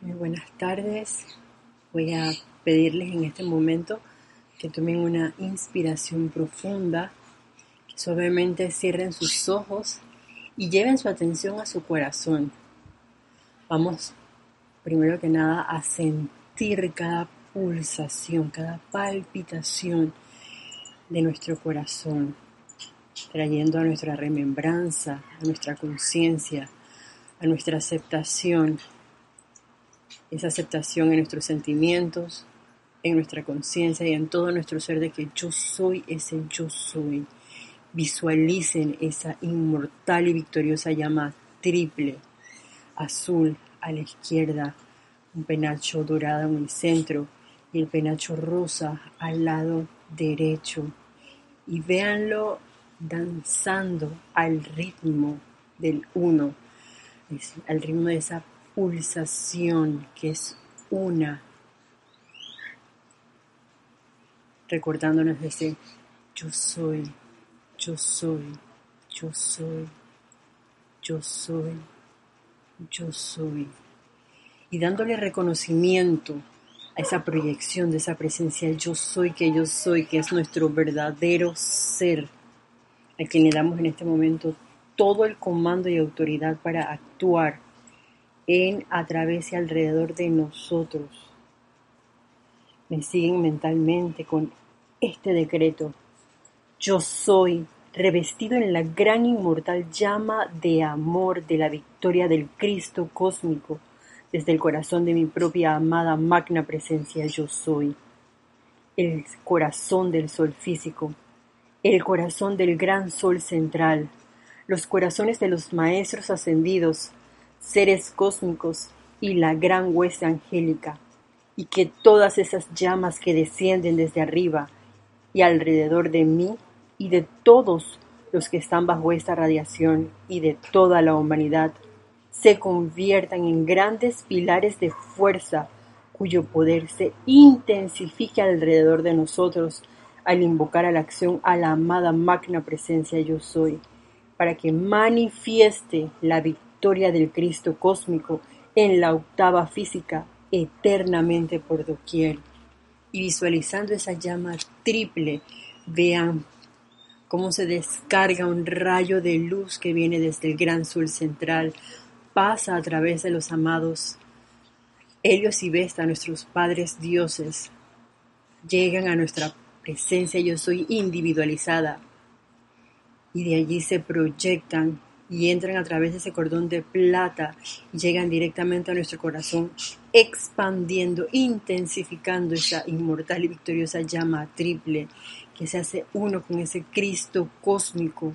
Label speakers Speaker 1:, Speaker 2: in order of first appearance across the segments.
Speaker 1: Muy buenas tardes. Voy a pedirles en este momento que tomen una inspiración profunda, que suavemente cierren sus ojos y lleven su atención a su corazón. Vamos, primero que nada, a sentir cada pulsación, cada palpitación de nuestro corazón, trayendo a nuestra remembranza, a nuestra conciencia, a nuestra aceptación esa aceptación en nuestros sentimientos, en nuestra conciencia y en todo nuestro ser de que yo soy ese yo soy. Visualicen esa inmortal y victoriosa llama triple, azul a la izquierda, un penacho dorado en el centro y el penacho rosa al lado derecho. Y véanlo danzando al ritmo del uno, al ritmo de esa pulsación que es una, recordándonos de ese yo soy, yo soy, yo soy, yo soy, yo soy, y dándole reconocimiento a esa proyección de esa presencia yo soy que yo soy, que es nuestro verdadero ser, a quien le damos en este momento todo el comando y autoridad para actuar en, a través y alrededor de nosotros. Me siguen mentalmente con este decreto. Yo soy revestido en la gran inmortal llama de amor de la victoria del Cristo cósmico desde el corazón de mi propia amada magna presencia yo soy. El corazón del sol físico, el corazón del gran sol central, los corazones de los maestros ascendidos, seres cósmicos y la gran hueste angélica, y que todas esas llamas que descienden desde arriba y alrededor de mí y de todos los que están bajo esta radiación y de toda la humanidad se conviertan en grandes pilares de fuerza cuyo poder se intensifique alrededor de nosotros al invocar a la acción a la amada magna presencia yo soy, para que manifieste la victoria victoria del Cristo cósmico en la octava física eternamente por doquier. Y visualizando esa llama triple, vean cómo se descarga un rayo de luz que viene desde el gran sol central, pasa a través de los amados Helios y Vesta, nuestros padres dioses, llegan a nuestra presencia yo soy individualizada y de allí se proyectan y entran a través de ese cordón de plata y llegan directamente a nuestro corazón, expandiendo, intensificando esa inmortal y victoriosa llama triple que se hace uno con ese Cristo cósmico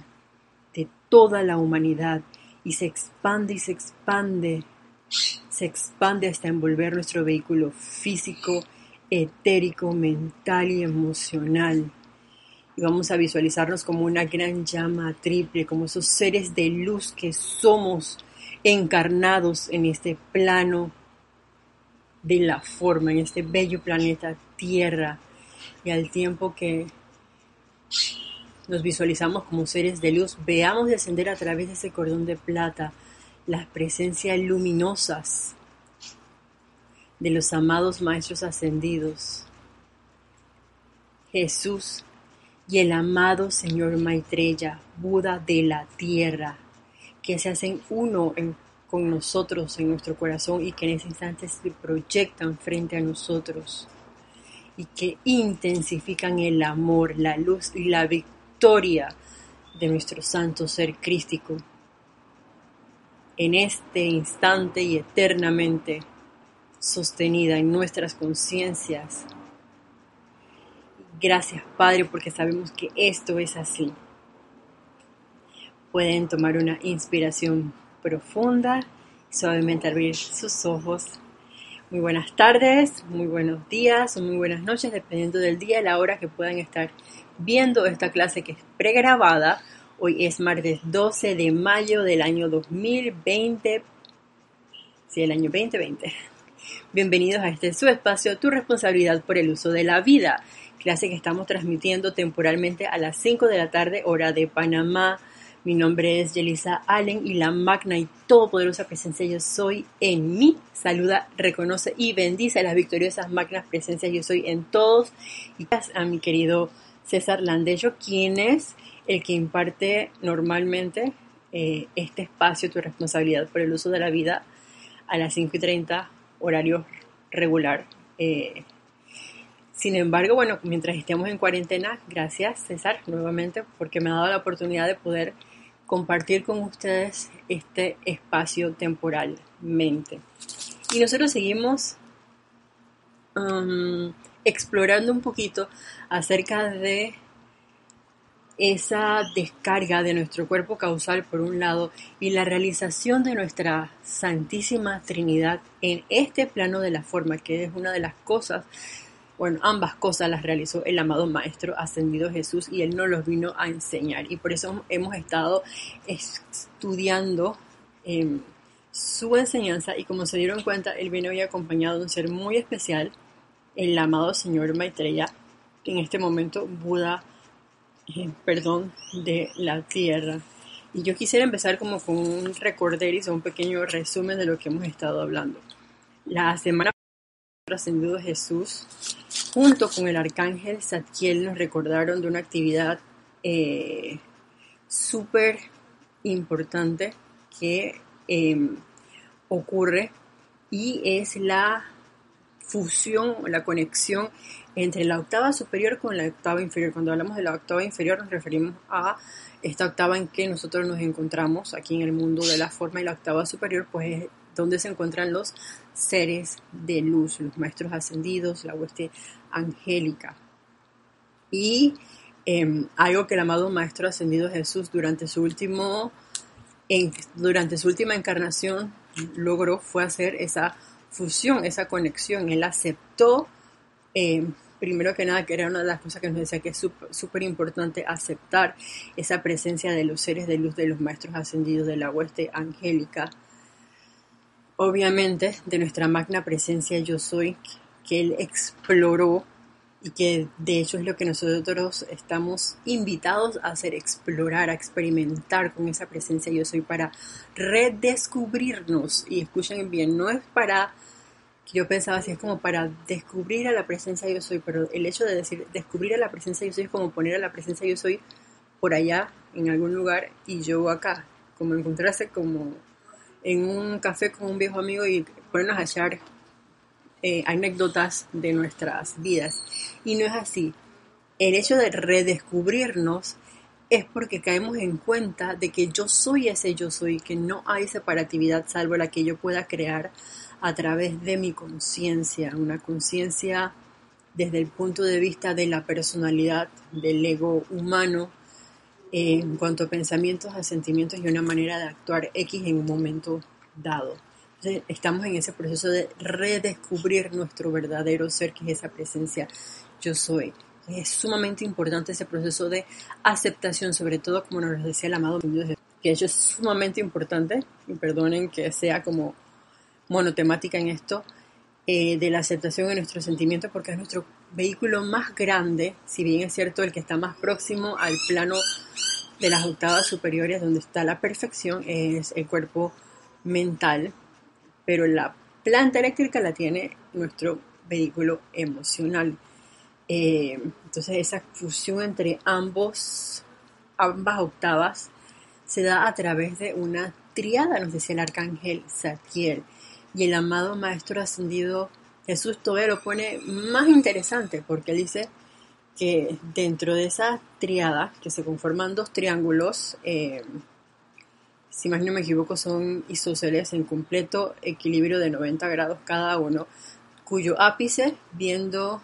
Speaker 1: de toda la humanidad y se expande y se expande, se expande hasta envolver nuestro vehículo físico, etérico, mental y emocional y vamos a visualizarnos como una gran llama triple, como esos seres de luz que somos encarnados en este plano de la forma, en este bello planeta Tierra, y al tiempo que nos visualizamos como seres de luz, veamos descender a través de ese cordón de plata las presencias luminosas de los amados maestros ascendidos. Jesús y el amado Señor Maitreya, Buda de la tierra, que se hacen uno con nosotros en nuestro corazón y que en ese instante se proyectan frente a nosotros y que intensifican el amor, la luz y la victoria de nuestro santo ser crístico en este instante y eternamente sostenida en nuestras conciencias Gracias, Padre, porque sabemos que esto es así. Pueden tomar una inspiración profunda suavemente abrir sus ojos. Muy buenas tardes, muy buenos días o muy buenas noches, dependiendo del día y la hora que puedan estar viendo esta clase que es pregrabada. Hoy es martes 12 de mayo del año 2020. Sí, el año 2020. Bienvenidos a este su espacio, tu responsabilidad por el uso de la vida clase que estamos transmitiendo temporalmente a las 5 de la tarde, hora de Panamá, Mi nombre es Yelisa Allen y la magna y todopoderosa presencia yo soy en mí. Saluda, reconoce y bendice a las victoriosas magnas presencias yo soy en todos. Y a mi querido César Landello, quien es el que imparte normalmente eh, este espacio, tu responsabilidad por el uso de la vida a las 5 y 30 horario regular. Eh, sin embargo, bueno, mientras estemos en cuarentena, gracias César nuevamente porque me ha dado la oportunidad de poder compartir con ustedes este espacio temporalmente. Y nosotros seguimos um, explorando un poquito acerca de esa descarga de nuestro cuerpo causal por un lado y la realización de nuestra Santísima Trinidad en este plano de la forma, que es una de las cosas bueno, ambas cosas las realizó el amado Maestro ascendido Jesús y Él nos los vino a enseñar. Y por eso hemos estado estudiando em, su enseñanza y como se dieron cuenta, Él viene hoy acompañado de un ser muy especial, el amado Señor Maitreya, en este momento Buda, eh, perdón, de la tierra. Y yo quisiera empezar como con un recorderis o un pequeño resumen de lo que hemos estado hablando. La semana ascendido Jesús, junto con el arcángel Zadkiel, nos recordaron de una actividad eh, súper importante que em, ocurre y es la fusión, la conexión entre la octava superior con la octava inferior. Cuando hablamos de la octava inferior nos referimos a esta octava en que nosotros nos encontramos aquí en el mundo de la forma y la octava superior pues es donde se encuentran los seres de luz, los maestros ascendidos, la hueste angélica. Y em, algo que el amado Maestro Ascendido Jesús durante su, último, durante su última encarnación logró fue hacer esa fusión, esa conexión. Él aceptó, em, primero que nada, que era una de las cosas que nos decía que es súper importante aceptar esa presencia de los seres de luz, de los maestros ascendidos, de la hueste angélica obviamente de nuestra magna presencia yo soy, que él exploró y que de hecho es lo que nosotros estamos invitados a hacer, explorar, a experimentar con esa presencia yo soy para redescubrirnos. Y escuchen bien, no es para, yo pensaba así, es como para descubrir a la presencia yo soy, pero el hecho de decir descubrir a la presencia yo soy es como poner a la presencia yo soy por allá, en algún lugar, y yo acá, como encontrarse como en un café con un viejo amigo y ponernos a echar eh, anécdotas de nuestras vidas. Y no es así. El hecho de redescubrirnos es porque caemos en cuenta de que yo soy ese yo soy, que no hay separatividad salvo la que yo pueda crear a través de mi conciencia, una conciencia desde el punto de vista de la personalidad, del ego humano, en cuanto a pensamientos, a sentimientos y una manera de actuar X en un momento dado. estamos en ese proceso de redescubrir nuestro verdadero ser, que es esa presencia yo soy. Es sumamente importante ese proceso de aceptación, sobre todo como nos decía el amado que eso es sumamente importante, y perdonen que sea como monotemática en esto, eh, de la aceptación de nuestros sentimientos, porque es nuestro vehículo más grande, si bien es cierto el que está más próximo al plano de las octavas superiores donde está la perfección es el cuerpo mental, pero la planta eléctrica la tiene nuestro vehículo emocional. Eh, entonces esa fusión entre ambos, ambas octavas se da a través de una triada, nos decía el arcángel Satiel. Y el amado Maestro Ascendido Jesús todavía lo pone más interesante porque dice que dentro de esa triada, que se conforman dos triángulos, eh, si más no me equivoco, son isósceles en completo equilibrio de 90 grados cada uno, cuyo ápice, viendo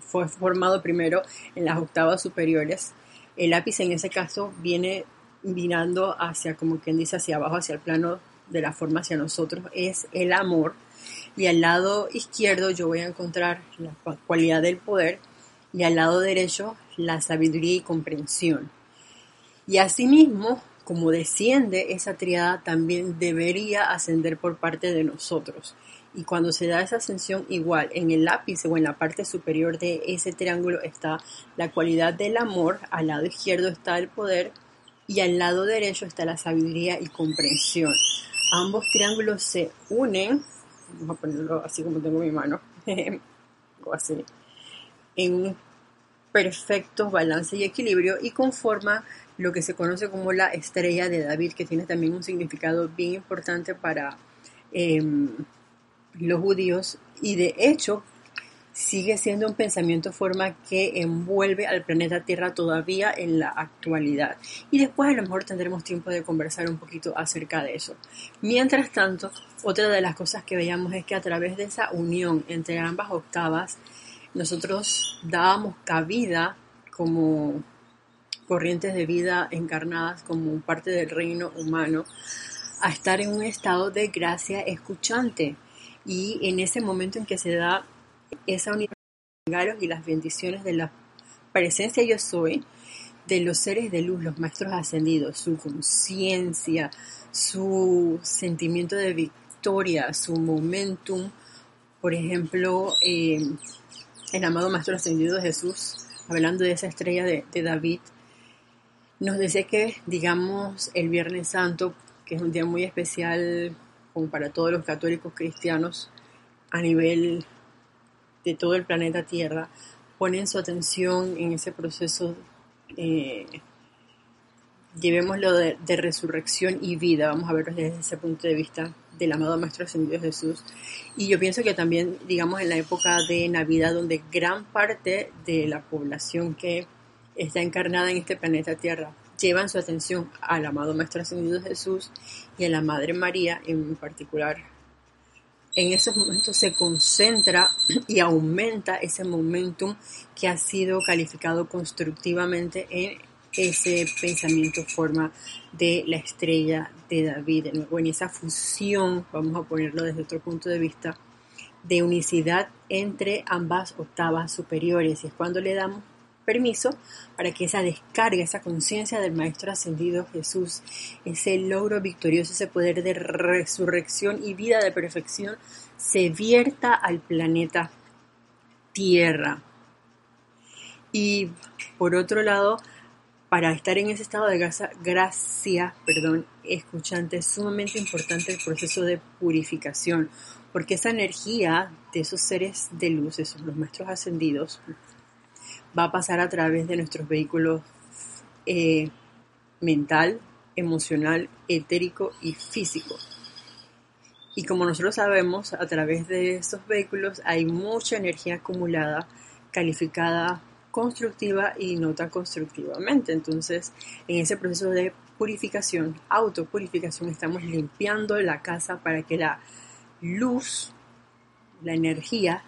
Speaker 1: fue formado primero en las octavas superiores, el ápice en ese caso viene mirando hacia, como quien dice, hacia abajo, hacia el plano de la forma hacia nosotros, es el amor. Y al lado izquierdo yo voy a encontrar la cualidad del poder y al lado derecho la sabiduría y comprensión. Y asimismo, como desciende esa triada, también debería ascender por parte de nosotros. Y cuando se da esa ascensión, igual en el lápiz o en la parte superior de ese triángulo está la cualidad del amor, al lado izquierdo está el poder y al lado derecho está la sabiduría y comprensión. Ambos triángulos se unen, vamos a ponerlo así como tengo mi mano, o así, en un perfecto balance y equilibrio y conforma lo que se conoce como la estrella de David, que tiene también un significado bien importante para em, los judíos y de hecho sigue siendo un pensamiento forma que envuelve al planeta Tierra todavía en la actualidad. Y después a lo mejor tendremos tiempo de conversar un poquito acerca de eso. Mientras tanto, otra de las cosas que veíamos es que a través de esa unión entre ambas octavas, nosotros dábamos cabida como corrientes de vida encarnadas como parte del reino humano a estar en un estado de gracia escuchante. Y en ese momento en que se da esa unidad de y las bendiciones de la presencia yo soy, de los seres de luz, los maestros ascendidos, su conciencia, su sentimiento de victoria, su momentum. Por ejemplo, eh, el amado Maestro Ascendido Jesús, hablando de esa estrella de, David, nos dice que, digamos, el Viernes Santo, que es un día muy especial como para todos los católicos cristianos a nivel de todo el planeta Tierra, ponen su atención en ese proceso, eh, llevémoslo de, de, resurrección y vida, vamos a verlo desde ese punto de vista del amado Maestro Ascendido Jesús. Y yo pienso que también, digamos, en la época de Navidad, donde gran parte de la población que está encarnada en este planeta Tierra llevan su atención al amado Maestro Ascendido Jesús y a la Madre María en particular. En esos momentos se concentra y aumenta ese momentum que ha sido calificado constructivamente en ese pensamiento forma de la estrella de David. o en esa fusión, vamos a ponerlo desde otro punto de vista, de unicidad entre ambas octavas superiores. Y es cuando le damos permiso para que esa descarga, esa conciencia del Maestro Ascendido Jesús, ese logro victorioso, ese poder de resurrección y vida de perfección, se vierta al planeta Tierra. Y por otro lado, para estar en ese estado de gracia, gracia perdón, escuchante, es sumamente importante el proceso de purificación, porque esa energía de esos seres de luz, esos los maestros ascendidos, va a pasar a través de nuestros vehículos eh, mental, emocional, etérico y físico. Y como nosotros sabemos, a través de esos vehículos hay mucha energía acumulada, calificada constructiva y no tan constructivamente. Entonces, en ese proceso de purificación, autopurificación, estamos limpiando la casa para que la luz, la energía,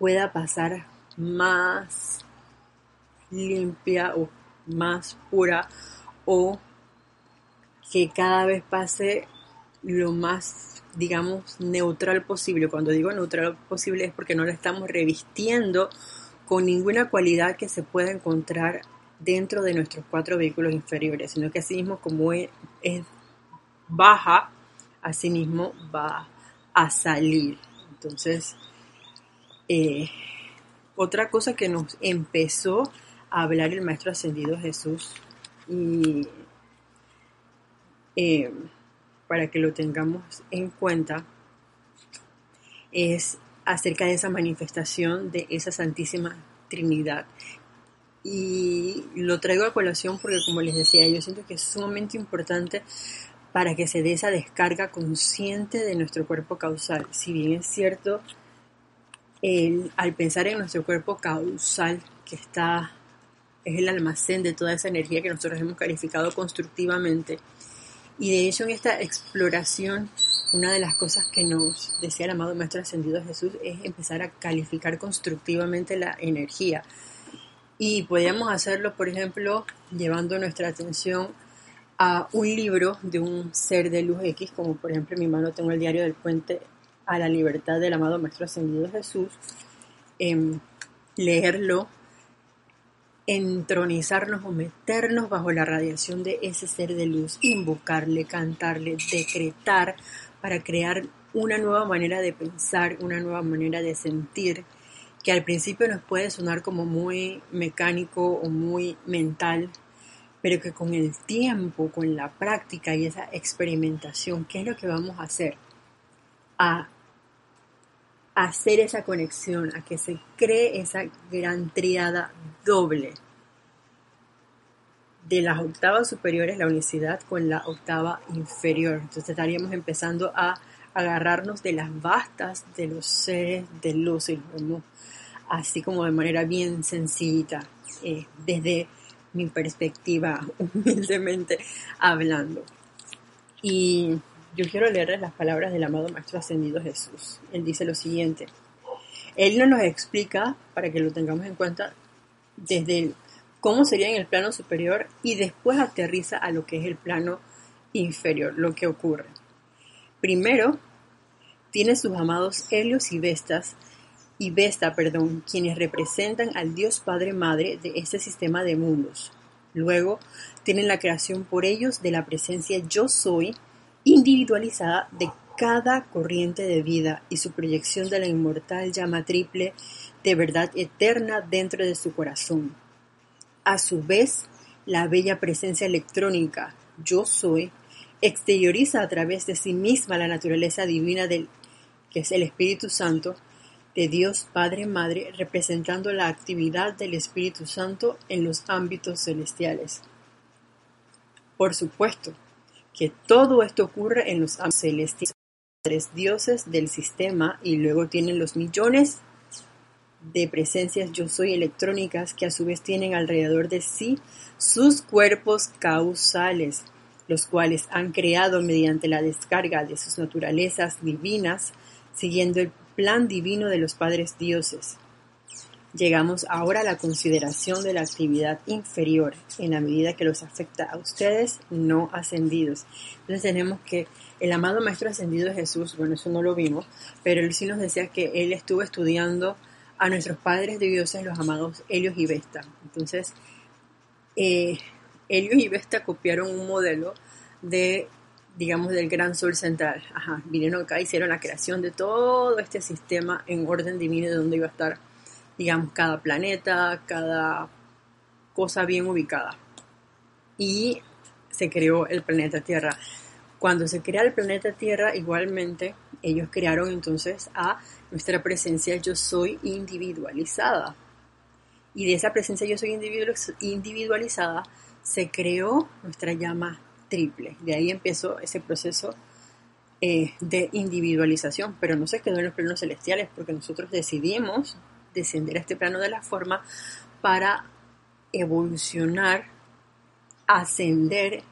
Speaker 1: pueda pasar más limpia o más pura o que cada vez pase lo más, digamos, neutral posible. Cuando digo neutral posible es porque no la estamos revistiendo con ninguna cualidad que se pueda encontrar dentro de nuestros cuatro vehículos inferiores, sino que asimismo como es, baja, asimismo va a salir. Entonces, eh, otra cosa que nos empezó a hablar el Maestro Ascendido Jesús y eh, para que lo tengamos en cuenta es acerca de esa manifestación de esa Santísima Trinidad. Y lo traigo a colación porque, como les decía, yo siento que es sumamente importante para que se dé esa descarga consciente de nuestro cuerpo causal. Si bien es cierto, al pensar en nuestro cuerpo causal, que está, es el almacén de toda esa energía que nosotros hemos calificado constructivamente, y de hecho en esta exploración una de las cosas que nos decía el amado Maestro Ascendido Jesús es empezar a calificar constructivamente la energía. Y podríamos hacerlo, por ejemplo, llevando nuestra atención a un libro de un ser de luz X, como por ejemplo en mi mano tengo el diario del puente a la libertad del amado Maestro Ascendido Jesús, em, leerlo, entronizarnos o meternos bajo la radiación de ese ser de luz, invocarle, cantarle, decretar para crear una nueva manera de pensar, una nueva manera de sentir, que al principio nos puede sonar como muy mecánico o muy mental, pero que con el tiempo, con la práctica y esa experimentación, ¿qué es lo que vamos a hacer? A hacer esa conexión, a que se cree esa gran triada doble de las octavas superiores, la unicidad con la octava inferior. Entonces estaríamos empezando a agarrarnos de las bastas de los seres de luz y así como de manera bien sencillita, eh, desde mi perspectiva, humildemente hablando. Y yo quiero leerles las palabras del amado Maestro Ascendido Jesús. Él dice lo siguiente. Él no nos explica, para que lo tengamos en cuenta, desde cómo sería en el plano superior y después aterriza a lo que es el plano inferior, lo que ocurre. Primero, tiene sus amados Helios y Vestas, y Vesta, perdón, quienes representan al Dios Padre Madre de este sistema de mundos. Luego, tienen la creación por ellos de la presencia Yo Soy, individualizada de cada corriente de vida y su proyección de la inmortal llama triple de verdad eterna dentro de su corazón. A su vez, la bella presencia electrónica Yo Soy exterioriza a través de sí misma la naturaleza divina del que es el Espíritu Santo de Dios Padre Madre, representando la actividad del Espíritu Santo en los ámbitos celestiales. Por supuesto, que todo esto ocurre en los celestiales, tres dioses del sistema y luego tienen los millones de presencias yo soy electrónicas que a su vez tienen alrededor de sí sus cuerpos causales, los cuales han creado mediante la descarga de sus naturalezas divinas, siguiendo el plan divino de los padres dioses. Llegamos ahora a la consideración de la actividad inferior en la medida que los afecta a ustedes no ascendidos. Entonces tenemos que el amado Maestro Ascendido Jesús, bueno, eso no lo vimos, pero él sí nos decía que él estuvo estudiando a nuestros padres dioses, los amados Helios y Vesta. Entonces, eh, Helios y Vesta copiaron un modelo de, digamos, del gran sol central. Ajá, vinieron acá, hicieron la creación de todo este sistema en orden divino de donde iba a estar digamos, cada planeta, cada cosa bien ubicada. Y se creó el planeta Tierra. Cuando se crea el planeta Tierra, igualmente ellos crearon entonces a nuestra presencia yo soy individualizada. Y de esa presencia yo soy individualizada se creó nuestra llama triple. De ahí empezó ese proceso eh, de individualización, pero no se quedó en los planos celestiales porque nosotros decidimos descender a este plano de la forma para evolucionar, ascender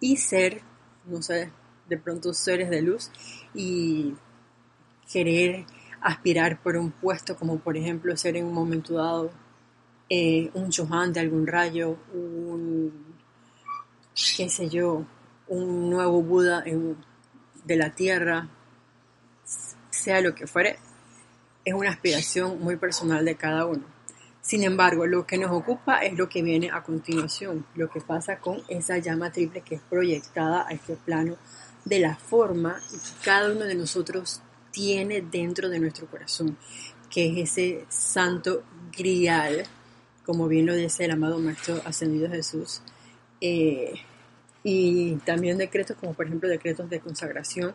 Speaker 1: y ser, no sé, de pronto seres de luz y querer aspirar por un puesto como por ejemplo ser en un momento dado eh, un Johan de algún rayo, un, qué sé yo, un nuevo Buda de la tierra, sea lo que fuere, es una aspiración muy personal de cada uno. Sin embargo, lo que nos ocupa es lo que viene a continuación, lo que pasa con esa llama triple que es proyectada a este plano de la forma que cada uno de nosotros tiene dentro de nuestro corazón, que es ese santo grial, como bien lo dice el amado Maestro Ascendido Jesús, eh, y también decretos como por ejemplo decretos de consagración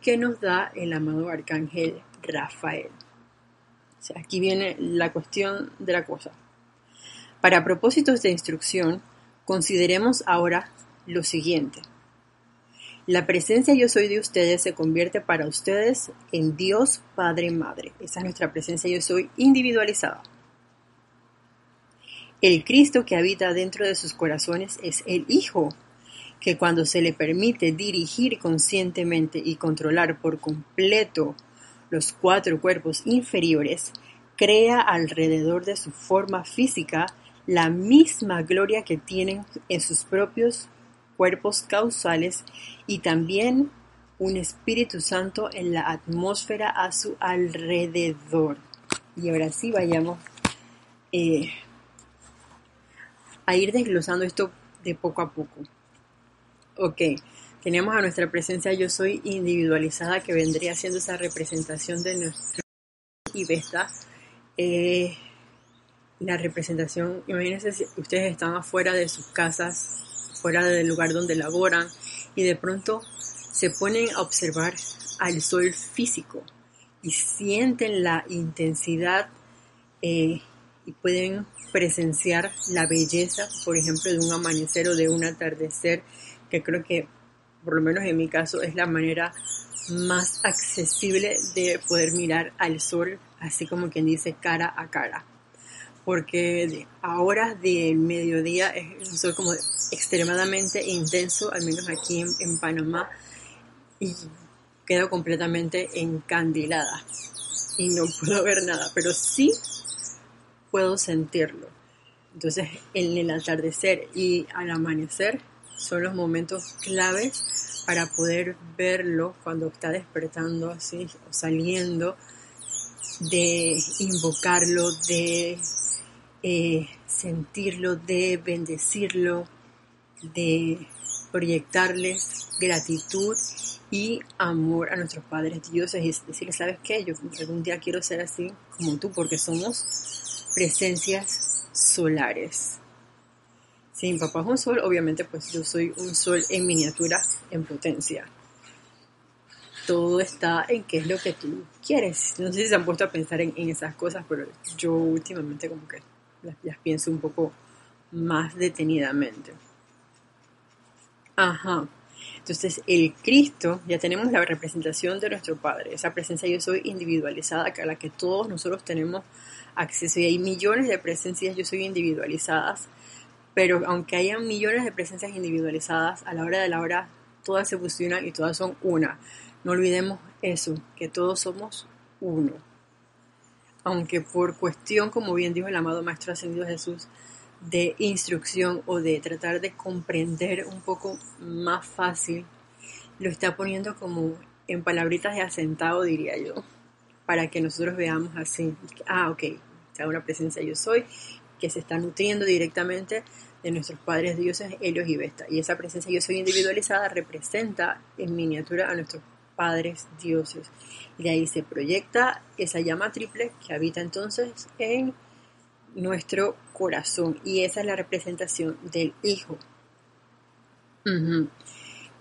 Speaker 1: que nos da el amado Arcángel Rafael aquí viene la cuestión de la cosa. Para propósitos de instrucción, consideremos ahora lo siguiente. La presencia yo soy de ustedes se convierte para ustedes en Dios Padre Madre. Esa es nuestra presencia yo soy individualizada. El Cristo que habita dentro de sus corazones es el Hijo, que cuando se le permite dirigir conscientemente y controlar por completo los cuatro cuerpos inferiores, crea alrededor de su forma física la misma gloria que tienen en sus propios cuerpos causales y también un Espíritu Santo en la atmósfera a su alrededor. Y ahora sí vayamos eh, a ir desglosando esto de poco a poco. Ok, tenemos a nuestra presencia yo soy individualizada que vendría siendo esa representación de nuestra y Vesta. Eh, la representación, imagínense si ustedes están afuera de sus casas, fuera del lugar donde laboran y de pronto se ponen a observar al sol físico y sienten la intensidad eh, y pueden presenciar la belleza, por ejemplo, de un amanecer o de un atardecer, que creo que, por lo menos en mi caso, es la manera más accesible de poder mirar al sol, así como quien dice cara a cara. Porque a horas del mediodía es un sol como extremadamente intenso, al menos aquí en, en Panamá, y quedo completamente encandilada y no puedo ver nada, pero sí puedo sentirlo. Entonces, en el atardecer y al amanecer son los momentos claves para poder verlo cuando está despertando así o saliendo, de invocarlo, de eh, sentirlo, de bendecirlo, de proyectarles gratitud y amor a nuestros padres dioses y decirles, ¿sabes qué? Yo algún día quiero ser así como tú porque somos presencias solares. Si mi papá es un sol, obviamente pues yo soy un sol en miniatura, en potencia. Todo está en qué es lo que tú quieres. No sé si se han puesto a pensar en, esas cosas, pero yo últimamente como que las pienso un poco más detenidamente. Ajá. Entonces, el Cristo, ya tenemos la representación de nuestro Padre, esa presencia yo soy individualizada, a la que todos nosotros tenemos acceso. Y hay millones de presencias yo soy individualizadas, pero aunque haya millones de presencias individualizadas, a la hora de la hora todas se fusionan y todas son una. No olvidemos eso, que todos somos uno. Aunque por cuestión, como bien dijo el amado Maestro Ascendido Jesús, de instrucción o de tratar de comprender un poco más fácil, lo está poniendo como en palabritas de asentado, diría yo, para que nosotros veamos así, ah, ok, está una presencia yo soy, que se está nutriendo directamente de nuestros padres dioses, Helios y Vesta. Y esa presencia yo soy individualizada representa en miniatura a nuestros padres dioses. Y de ahí se proyecta esa llama triple que habita entonces en nuestro corazón y esa es la representación del Hijo.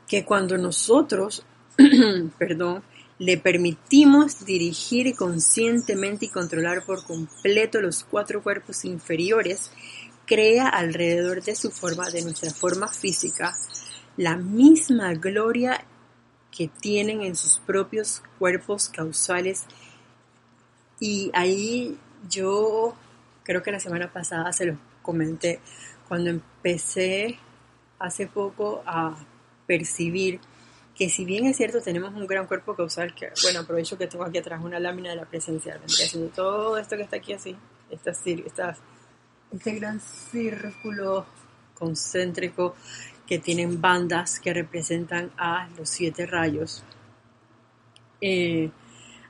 Speaker 1: Que cuando nosotros, perdón, le permitimos dirigir conscientemente y controlar por completo los cuatro cuerpos inferiores, crea alrededor de su forma, de nuestra forma física, la misma gloria que tienen en sus propios cuerpos causales. Y ahí yo creo que la semana pasada se los comenté, cuando empecé hace poco a percibir que si bien es cierto tenemos un gran cuerpo causal, que bueno, aprovecho que tengo aquí atrás una lámina de la presencia, haciendo todo esto que está aquí así, esta, esta, este gran círculo concéntrico que tienen bandas que representan a los siete rayos. Eh,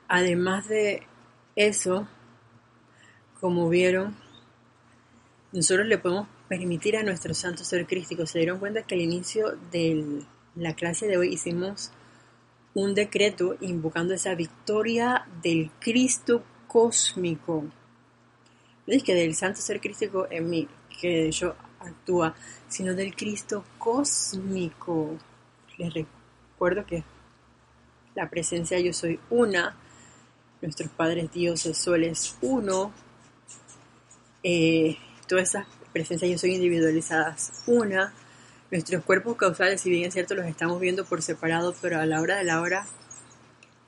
Speaker 1: además de eso, como vieron, nosotros le podemos permitir a nuestro santo ser crístico. Se dieron cuenta que al inicio de la clase de hoy hicimos un decreto invocando esa victoria del Cristo cósmico. No es que del santo ser crístico en mí, que yo actúa, sino del Cristo cósmico. Les recuerdo que la presencia yo soy una, nuestros padres dioses soles uno, eh, todas esas presencias yo soy individualizadas. Una, nuestros cuerpos causales, si bien es cierto, los estamos viendo por separado, pero a la hora de la hora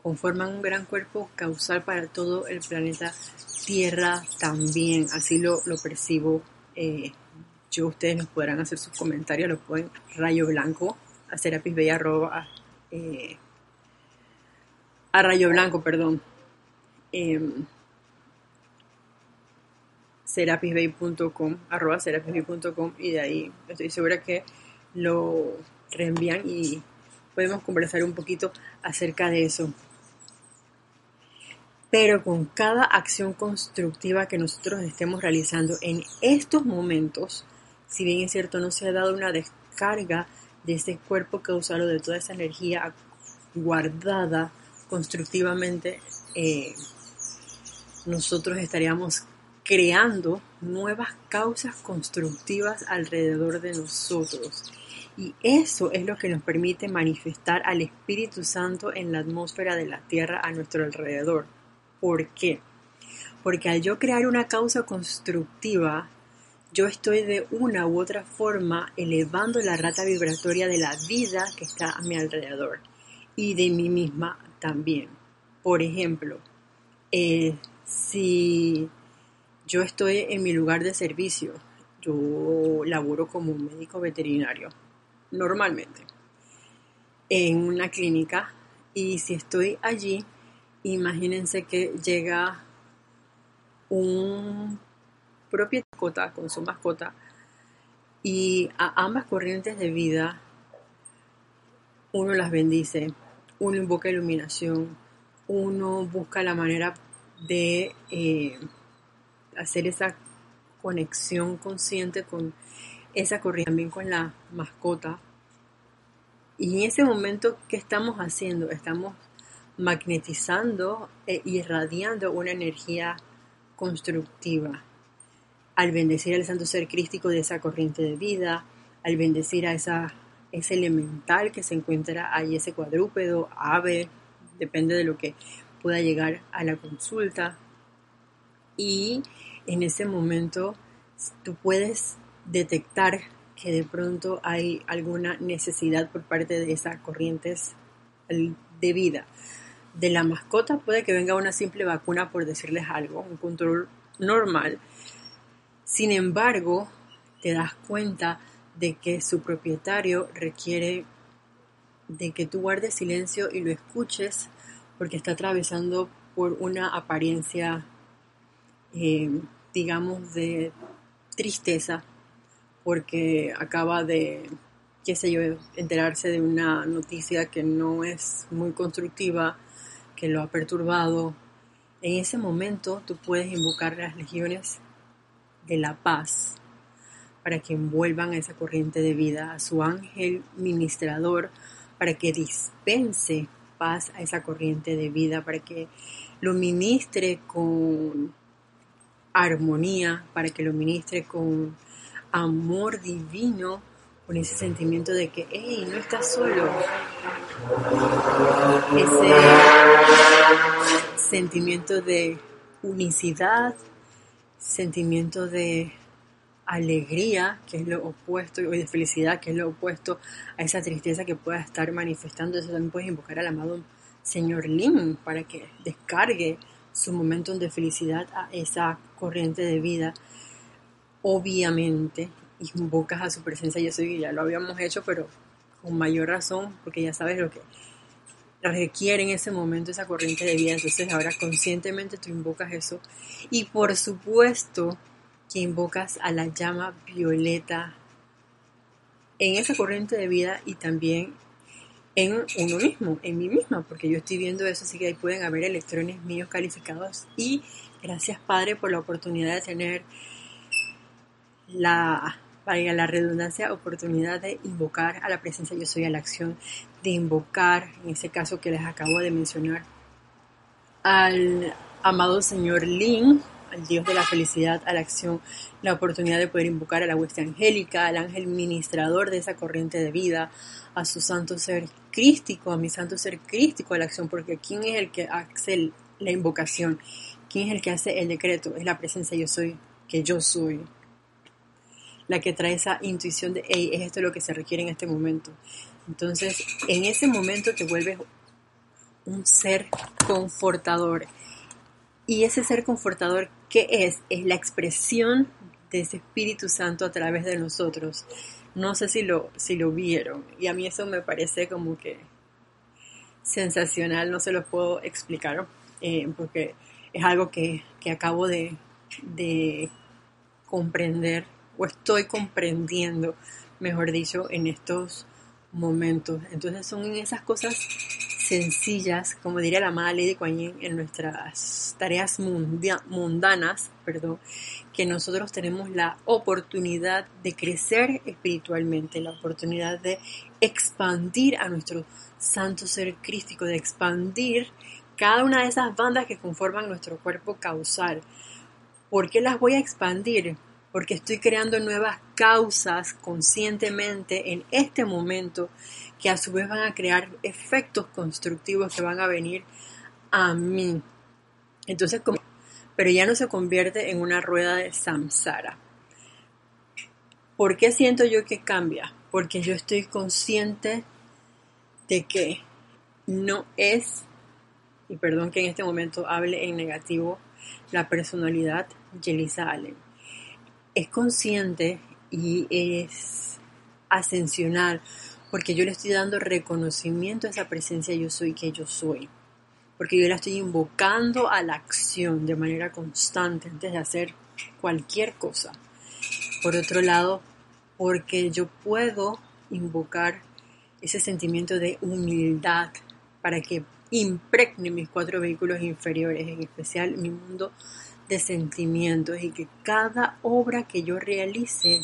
Speaker 1: conforman un gran cuerpo causal para todo el planeta Tierra también. Así lo, lo percibo eh, yo. Ustedes nos podrán hacer sus comentarios, lo pueden rayo blanco a serapisbella arroba eh, a rayo blanco, perdón. Serapisbay.com, arroba serapisbay.com y de ahí estoy segura que lo reenvían y podemos conversar un poquito acerca de eso. Pero con cada acción constructiva que nosotros estemos realizando en estos momentos, si bien es cierto no se ha dado una descarga de ese cuerpo causal o de toda esa energía guardada constructivamente, eh, nosotros estaríamos creando nuevas causas constructivas alrededor de nosotros. Y eso es lo que nos permite manifestar al Espíritu Santo en la atmósfera de la tierra a nuestro alrededor. ¿Por qué? Porque al yo crear una causa constructiva, yo estoy de una u otra forma elevando la rata vibratoria de la vida que está a mi alrededor y de mí misma también. Por ejemplo, eh, si yo estoy en mi lugar de servicio, yo laboro como un médico veterinario, normalmente, en una clínica, y si estoy allí, imagínense que llega un propia mascota con su mascota y a ambas corrientes de vida uno las bendice, uno invoca iluminación, uno busca la manera de eh, hacer esa conexión consciente con esa corriente, también con la mascota. Y en ese momento, ¿qué estamos haciendo? Estamos magnetizando e irradiando una energía constructiva. Al bendecir al santo ser crístico de esa corriente de vida, al bendecir a esa, ese elemental que se encuentra ahí, ese cuadrúpedo, ave, depende de lo que pueda llegar a la consulta. Y en ese momento tú puedes detectar que de pronto hay alguna necesidad por parte de esas corrientes de vida. De la mascota puede que venga una simple vacuna por decirles algo, un control normal. Sin embargo, te das cuenta de que su propietario requiere de que tú guardes silencio y lo escuches porque está atravesando por una apariencia, eh, digamos, de tristeza, porque acaba de, qué sé yo, enterarse de una noticia que no es muy constructiva, que lo ha perturbado. En ese momento tú puedes invocar las legiones de la paz para que envuelvan a esa corriente de vida, a su ángel ministrador, para que dispense paz a esa corriente de vida, para que lo ministre con armonía, para que lo ministre con amor divino, con ese sentimiento de que, hey, no estás solo. Ese sentimiento de unicidad, sentimiento de alegría, que es lo opuesto, y de felicidad, que es lo opuesto a esa tristeza que pueda estar manifestando. Eso también puedes invocar al amado Señor Lin para que descargue su momento de felicidad a esa corriente de vida. Obviamente, invocas a su presencia, yo soy, ya lo habíamos hecho, pero con mayor razón, porque ya sabes lo que requiere en ese momento esa corriente de vida. Entonces ahora conscientemente tú invocas eso. Y por supuesto, que invocas a la llama violeta en esa corriente de vida y también en uno mismo, en mí misma, porque yo estoy viendo eso, así que ahí pueden haber electrones míos calificados y gracias Padre por la oportunidad de tener la, valga la redundancia, oportunidad de invocar a la presencia yo soy a la acción, de invocar, en ese caso que les acabo de mencionar, al amado Señor Lin, al Dios de la felicidad, a la acción, la oportunidad de poder invocar a la hueste angélica, al ángel ministrador de esa corriente de vida, a su santo ser crístico, a mi santo ser crístico a la acción, porque ¿quién es el que hace la invocación? ¿Quién es el que hace el decreto? Es la presencia yo soy, que yo soy. La que trae esa intuición de, hey, es esto lo que se requiere en este momento. Entonces, en ese momento te vuelves un ser confortador. Y ese ser confortador ¿Qué es? Es la expresión de ese Espíritu Santo a través de nosotros. No sé si lo, si lo vieron y a mí eso me parece como que sensacional, no se lo puedo explicar eh, porque es algo que, acabo de, de comprender o estoy comprendiendo, mejor dicho, en estos momentos. Entonces son esas cosas sencillas, como diría la amada Lady Kuan en nuestras tareas mundanas, perdón, que nosotros tenemos la oportunidad de crecer espiritualmente, la oportunidad de expandir a nuestro santo ser crístico, de expandir cada una de esas bandas que conforman nuestro cuerpo causal. ¿Por qué las voy a expandir? Porque estoy creando nuevas causas conscientemente en este momento que a su vez van a crear efectos constructivos que van a venir a mí. Entonces, pero ya no se convierte en una rueda de samsara. ¿Por qué siento yo que cambia? Porque yo estoy consciente de que no es, y perdón que en este momento hable en negativo, la personalidad Yelisa Allen. Es consciente y es ascensional porque yo le estoy dando reconocimiento a esa presencia yo soy que yo soy. Porque yo la estoy invocando a la acción de manera constante antes de hacer cualquier cosa. Por otro lado, porque yo puedo invocar ese sentimiento de humildad para que impregne mis cuatro vehículos inferiores, en especial mi mundo de sentimientos y que cada obra que yo realice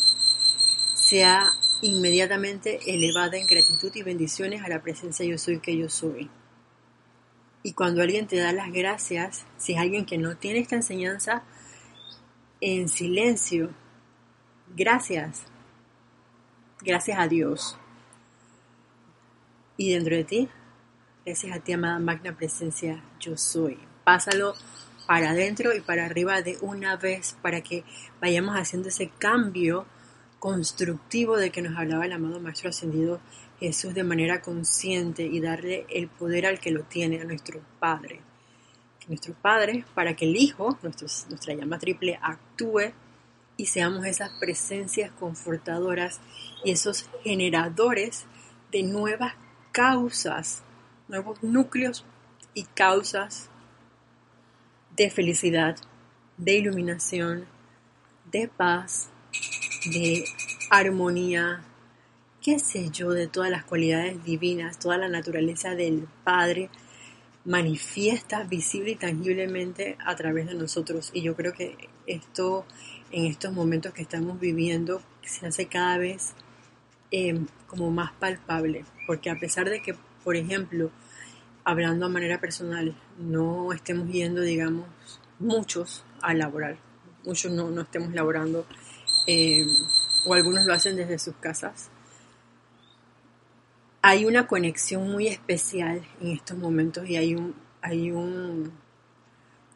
Speaker 1: sea inmediatamente elevada en gratitud y bendiciones a la presencia yo soy que yo soy. Y cuando alguien te da las gracias, si es alguien que no tiene esta enseñanza, en silencio, gracias, gracias a Dios. Y dentro de ti, gracias a ti, amada magna presencia, yo soy. Pásalo para adentro y para arriba de una vez para que vayamos haciendo ese cambio constructivo de que nos hablaba el amado Maestro Ascendido Jesús de manera consciente y darle el poder al que lo tiene, a nuestro Padre. nuestro Padre, para que el Hijo, nuestra llama triple, actúe y seamos esas presencias confortadoras y esos generadores de nuevas causas, nuevos núcleos y causas de felicidad, de iluminación, de paz, de armonía, qué sé yo, de todas las cualidades divinas, toda la naturaleza del Padre manifiesta visible y tangiblemente a través de nosotros. Y yo creo que esto, en estos momentos que estamos viviendo, se hace cada vez em, como más palpable, porque a pesar de que, por ejemplo, hablando a manera personal, no estemos yendo, digamos, muchos a laborar, muchos no, no estemos laborando eh, o algunos lo hacen desde sus casas. Hay una conexión muy especial en estos momentos y hay un, hay un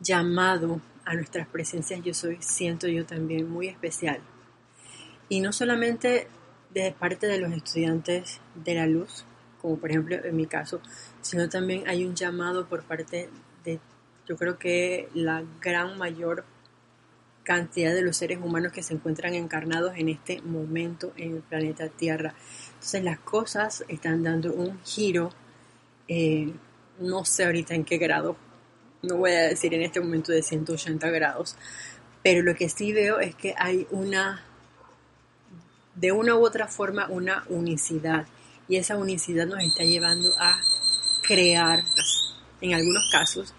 Speaker 1: llamado a nuestras presencias yo soy, siento yo también muy especial. Y no solamente de parte de los estudiantes de la luz, como por ejemplo en mi caso, sino también hay un llamado por parte de, yo creo que la gran mayor cantidad de los seres humanos que se encuentran encarnados en este momento en el planeta Tierra. Entonces las cosas están dando un giro, eh, no sé ahorita en qué grado, no voy a decir en este momento de 180 grados, pero lo que sí veo es que hay una, de una u otra forma, una unicidad. Y esa unicidad nos está llevando a crear, en algunos casos,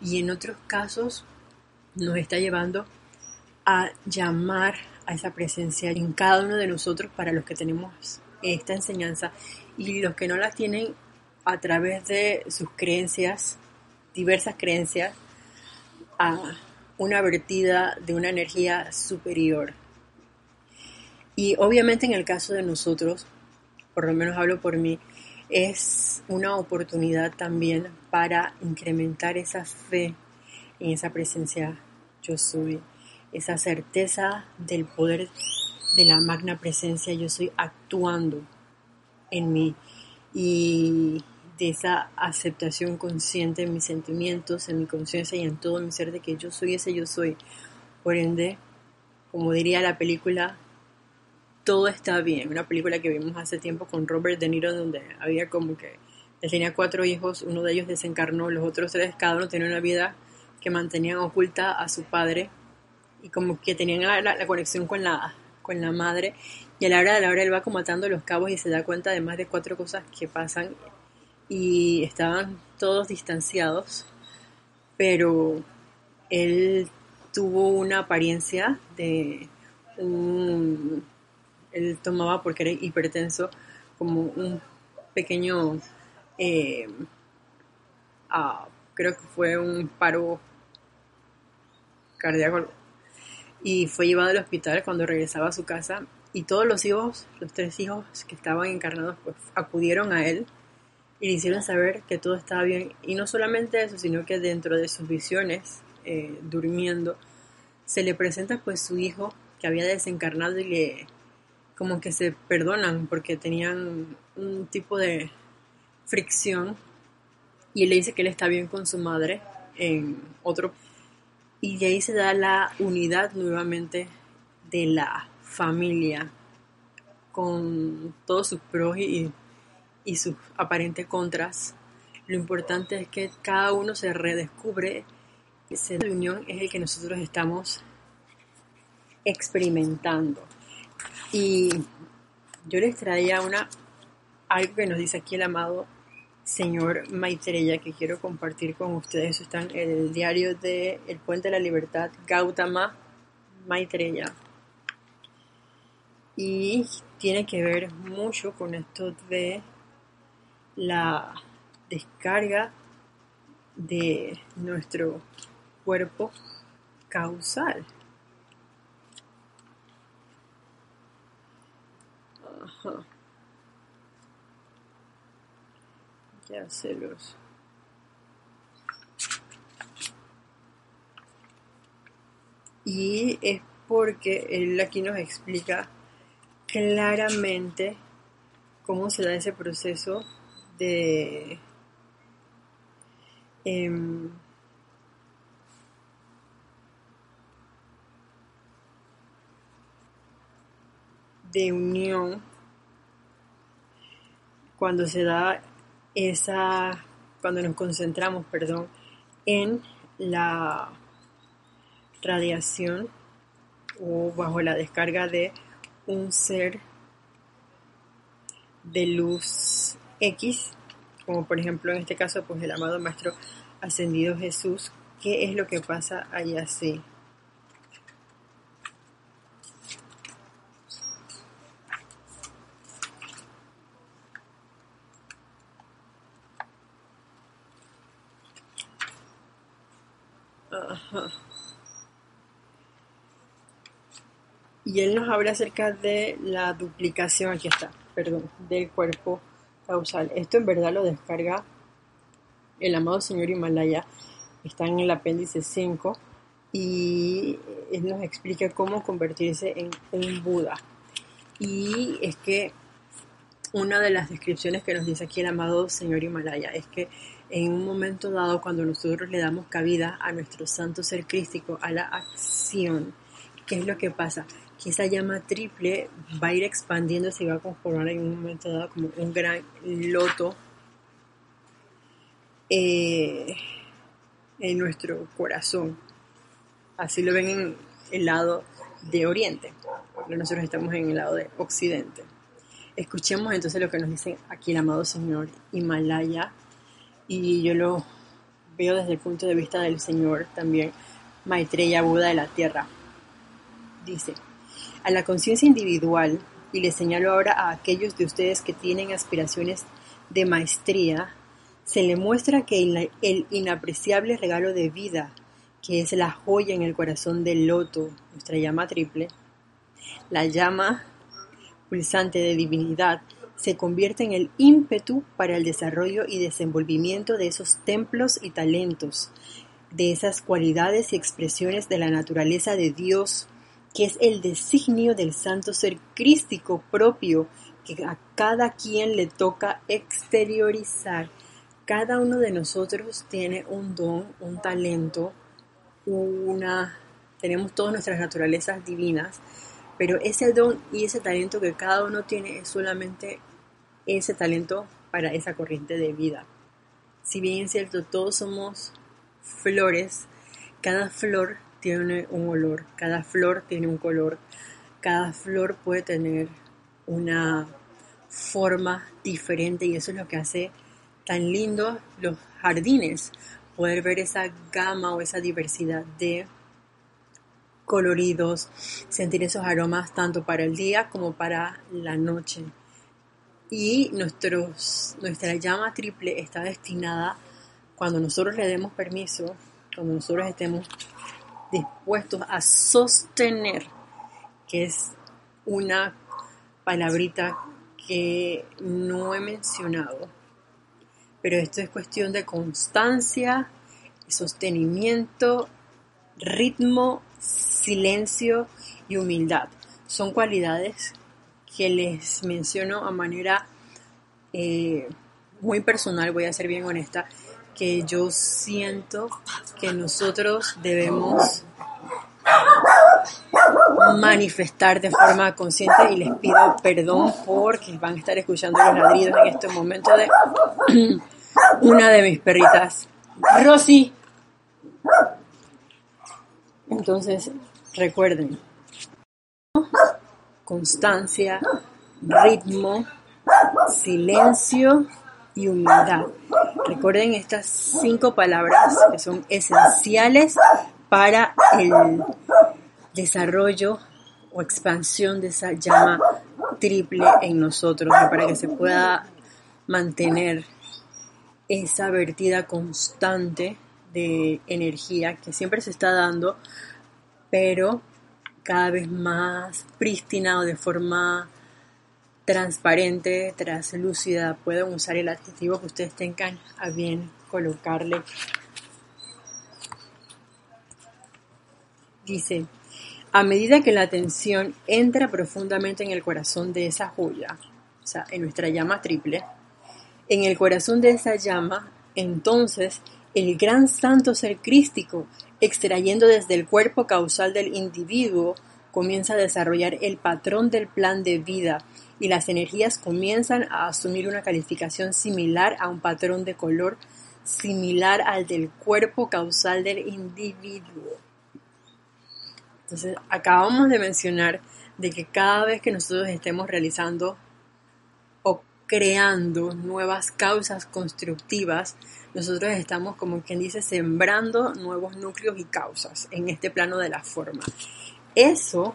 Speaker 1: y en otros casos nos está llevando a llamar a esa presencia en cada uno de nosotros para los que tenemos esta enseñanza y los que no la tienen a través de sus creencias, diversas creencias, a una vertida de una energía superior. Y obviamente en el caso de nosotros, por lo menos hablo por mí, es una oportunidad también para incrementar esa fe en esa presencia yo soy esa certeza del poder de la magna presencia, yo soy actuando en mí y de esa aceptación consciente en mis sentimientos, en mi conciencia y en todo mi ser de que yo soy ese yo soy. Por ende, como diría la película, todo está bien. Una película que vimos hace tiempo con Robert De Niro donde había como que él tenía cuatro hijos, uno de ellos desencarnó, los otros tres cada uno tenía una vida que mantenían oculta a su padre y como que tenían la, conexión con la, con la madre y a la hora de la hora él va como atando los cabos y se da cuenta de más de cuatro cosas que pasan y estaban todos distanciados, pero él tuvo una apariencia de un... Él tomaba, porque era hipertenso, como un pequeño... Eh, ah, creo que fue un paro cardíaco y fue llevado al hospital cuando regresaba a su casa y todos los hijos, los tres hijos que estaban encarnados, pues acudieron a él y le hicieron saber que todo estaba bien. Y no solamente eso, sino que dentro de sus visiones, eh, durmiendo, se le presenta pues su hijo que había desencarnado y le como que se perdonan porque tenían un tipo de fricción y él le dice que él está bien con su madre en otro y de ahí se da la unidad nuevamente de la familia con todos sus pros y, sus aparentes contras. Lo importante es que cada uno se redescubre. Esa unión es el que nosotros estamos experimentando. Y yo les traía una, algo que nos dice aquí el amado señor Maitreya que quiero compartir con ustedes. Eso está en el diario de El Puente de la Libertad, Gautama Maitreya. Y tiene que ver mucho con esto de la descarga de nuestro cuerpo causal. Ya celos. Y es porque él aquí nos explica claramente cómo se da ese proceso de em, de unión cuando se da esa, cuando nos concentramos, perdón, en la radiación o bajo la descarga de un ser de luz X, como por ejemplo en este caso pues el amado Maestro Ascendido Jesús, ¿qué es lo que pasa allá así? Y él nos habla acerca de la duplicación, aquí está, perdón, del cuerpo causal. Esto en verdad lo descarga el amado señor Himalaya, está en el apéndice 5 y él nos explica cómo convertirse en un Buda. Y es que una de las descripciones que nos dice aquí el amado señor Himalaya es que en un momento dado, cuando nosotros le damos cabida a nuestro santo ser crístico, a la acción, ¿qué es lo que pasa? Que esa llama triple va a ir expandiéndose y va a conformar en un momento dado como un gran loto eh, en nuestro corazón. Así lo ven en el lado de Oriente, nosotros estamos en el lado de Occidente. Escuchemos entonces lo que nos dice aquí el amado Señor Himalaya y yo lo veo desde el punto de vista del Señor también, Maitreya Buda de la Tierra. Dice, a la conciencia individual, y le señalo ahora a aquellos de ustedes que tienen aspiraciones de maestría, se le muestra que el inapreciable regalo de vida, que es la joya en el corazón del loto, nuestra llama triple, la llama pulsante de divinidad, se convierte en el ímpetu para el desarrollo y desenvolvimiento de esos templos y talentos, de esas cualidades y expresiones de la naturaleza de Dios, que es el designio del santo ser crístico propio que a cada quien le toca exteriorizar. Cada uno de nosotros tiene un don, un talento, una tenemos todas nuestras naturalezas divinas pero ese don y ese talento que cada uno tiene es solamente ese talento para esa corriente de vida. Si bien es cierto, todos somos flores, cada flor tiene un olor, cada flor tiene un color, cada flor puede tener una forma diferente y eso es lo que hace tan lindo los jardines, poder ver esa gama o esa diversidad de coloridos, sentir esos aromas tanto para el día como para la noche. Y nuestra llama triple está destinada, cuando nosotros le demos permiso, cuando nosotros estemos dispuestos a sostener, que es una palabrita que no he mencionado. Pero esto es cuestión de constancia, sostenimiento, ritmo, silencio y humildad. Son cualidades que les menciono a manera eh, muy personal, voy a ser bien honesta, que yo siento que nosotros debemos manifestar de forma consciente y les pido perdón porque van a estar escuchando los ladridos en este momento de una de mis perritas, Rosy. Entonces, recuerden, constancia, ritmo, silencio y humildad. Recuerden estas cinco palabras que son esenciales para el desarrollo o expansión de esa llama triple en nosotros para que se pueda mantener esa vertida constante de energía que siempre se está dando, pero cada vez más prístina o de forma transparente, translúcida. Pueden usar el adjetivo que ustedes tengan a bien colocarle. Dice, a medida que la atención entra profundamente en el corazón de esa joya, o sea, en nuestra llama triple, en el corazón de esa llama, entonces el gran santo ser crístico, extrayendo desde el cuerpo causal del individuo, comienza a desarrollar el patrón del plan de vida y las energías comienzan a asumir una calificación similar a un patrón de color similar al del cuerpo causal del individuo. Entonces, acabamos de mencionar de que cada vez que nosotros estemos realizando o creando nuevas causas constructivas, nosotros estamos, como quien dice, sembrando nuevos núcleos y causas en este plano de la forma. Eso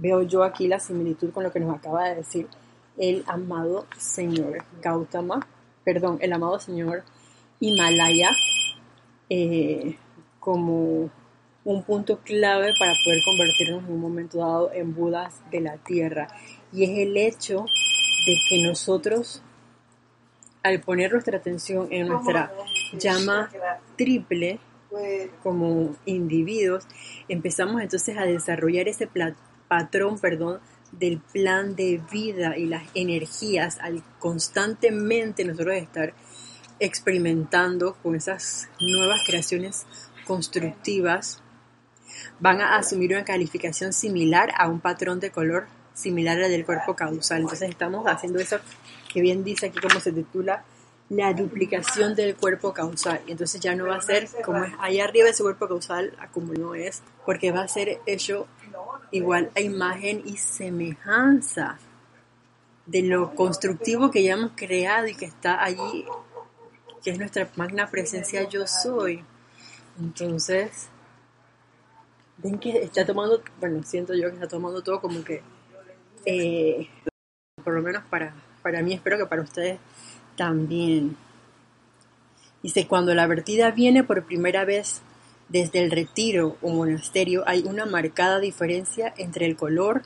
Speaker 1: veo yo aquí la similitud con lo que nos acaba de decir el amado señor Gautama, perdón, el amado señor Himalaya, eh, como un punto clave para poder convertirnos en un momento dado en Budas de la Tierra. Y es el hecho de que nosotros, al poner nuestra atención en nuestra llama triple, como individuos, empezamos entonces a desarrollar ese patrón, perdón, del plan de vida y las energías al constantemente nosotros estar experimentando con esas nuevas creaciones constructivas van a asumir una calificación similar a un patrón de color similar al del cuerpo causal. Entonces estamos haciendo eso que bien dice aquí como se titula la duplicación del cuerpo causal. Entonces ya no va a ser como es allá arriba ese cuerpo causal como no es, porque va a ser hecho igual a imagen y semejanza de lo constructivo que ya hemos creado y que está allí, que es nuestra magna presencia yo soy. Entonces, ven que está tomando, bueno, siento yo que está tomando todo como que, eh, por lo menos para, para mí, espero que para ustedes también. Dice, cuando la vertida viene por primera vez desde el retiro o monasterio, hay una marcada diferencia entre el color,